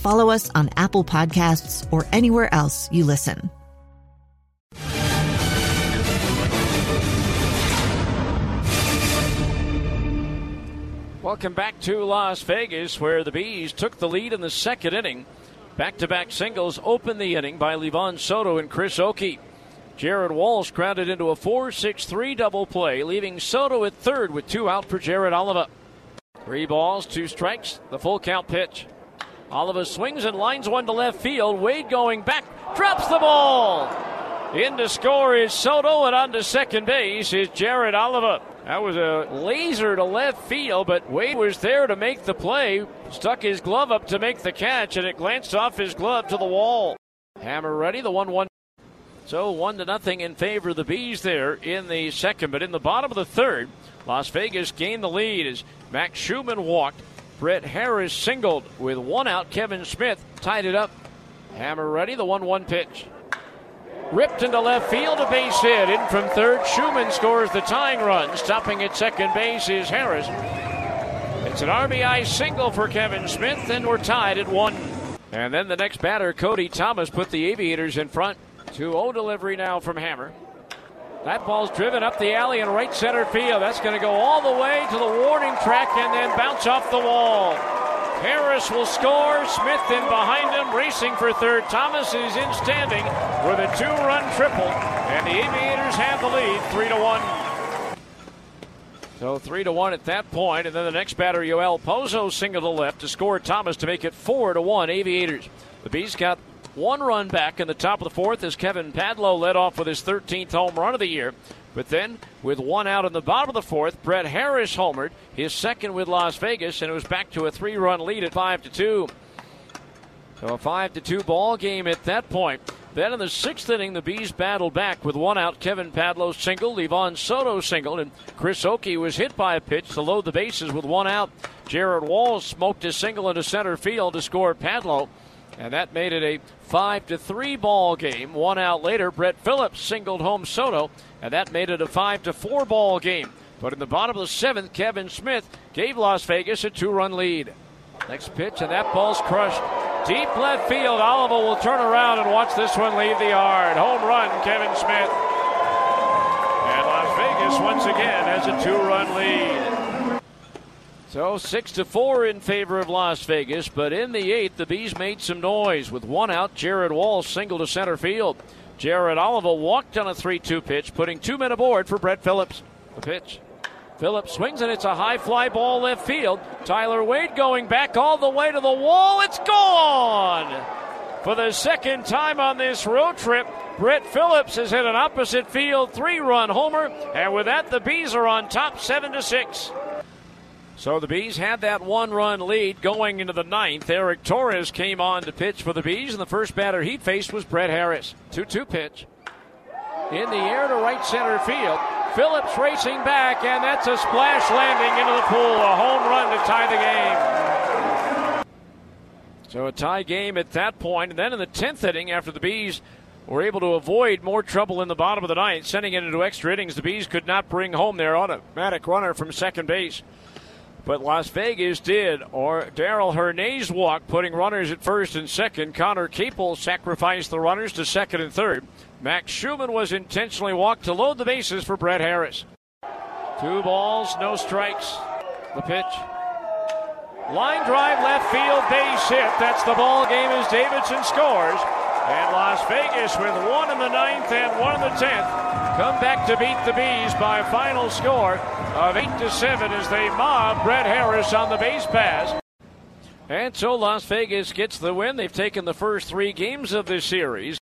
follow us on Apple Podcasts, or anywhere else you listen. Welcome back to Las Vegas, where the Bees took the lead in the second inning. Back to back singles opened the inning by Livan Soto and Chris Okey. Jared Walsh grounded into a 4 6 3 double play, leaving Soto at third with two out for Jared Oliva. Three balls, two strikes, the full count pitch. Oliva swings and lines one to left field. Wade going back, drops the ball. In to score is Soto, and on to second base is Jared Oliva. That was a laser to left field, but Wade was there to make the play. Stuck his glove up to make the catch, and it glanced off his glove to the wall. Hammer ready, the 1 1. So 1 to nothing in favor of the Bees there in the second. But in the bottom of the third, Las Vegas gained the lead as Max Schuemann walked. Brett Harris singled with one out. Kevin Smith tied it up. Hammer ready, the 1 1 pitch. Ripped into left field, a base hit. In from third, Schuemann scores the tying run. Stopping at second base is Harris. It's an RBI single for Kevin Smith, and we're tied at one. And then the next batter, Cody Thomas, put the Aviators in front. 2 0 delivery now from Hammer. That ball's driven up the alley in right center field. That's going to go all the way to the warning track and then bounce off the wall. Harris will score. Smith in behind him, racing for third. Thomas is in standing with a two-run triple, and the Aviators have the lead, three to one. So three to one at that point, and then the next batter, Yohel Pozo single to left to score Thomas to make it four to one. Aviators. The Bees got one run back in the top of the fourth as Kevin Padlo led off with his 13th home run of the year. But then, with one out in the bottom of the fourth, Brett Harris homered, his second with Las Vegas, and it was back to a three-run lead at five to two. So a five to two ball game at that point. Then in the sixth inning, the Bees battled back with one out. Kevin Padlo single, Livan Soto singled, and Chris Okey was hit by a pitch to load the bases with one out. Jared Walsh smoked a single into center field to score Padlo and that made it a five to three ball game. One out later, Brett Phillips singled home Soto, and that made it a five to four ball game. But in the bottom of the seventh, Kevin Smith gave Las Vegas a two-run lead. Next pitch, and that ball's crushed deep left field. Oliva will turn around and watch this one leave the yard. Home run, Kevin Smith. And Las Vegas once again has a two-run lead. So six to four in favor of Las Vegas, but in the eighth, the Bees made some noise with one out. Jared Wall single to center field. Jared Oliva walked on a 3-2 pitch, putting two men aboard for Brett Phillips. The pitch. Phillips swings and it's a high fly ball left field. Tyler Wade going back all the way to the wall. It's gone. For the second time on this road trip, Brett Phillips has hit an opposite field three-run homer, and with that, the Bees are on top seven to six. So the Bees had that one run lead going into the ninth. Eric Torres came on to pitch for the Bees, and the first batter he faced was Brett Harris. 2 2 pitch. In the air to right center field. Phillips racing back, and that's a splash landing into the pool. A home run to tie the game. So a tie game at that point, and then in the 10th inning, after the Bees were able to avoid more trouble in the bottom of the ninth, sending it into extra innings, the Bees could not bring home their automatic runner from second base. But Las Vegas did, or Darell Hernaiz walk, putting runners at first and second. Connor Capel sacrificed the runners to second and third. Max Schuemann was intentionally walked to load the bases for Brett Harris. Two balls, no strikes. The pitch. Line drive left field base hit. That's the ball game as Davidson scores. And Las Vegas with one in the ninth and one in the tenth come back to beat the Bees by a final score of eight to seven as they mob Brett Harris on the base pass. And so Las Vegas gets the win. They've taken the first three games of this series.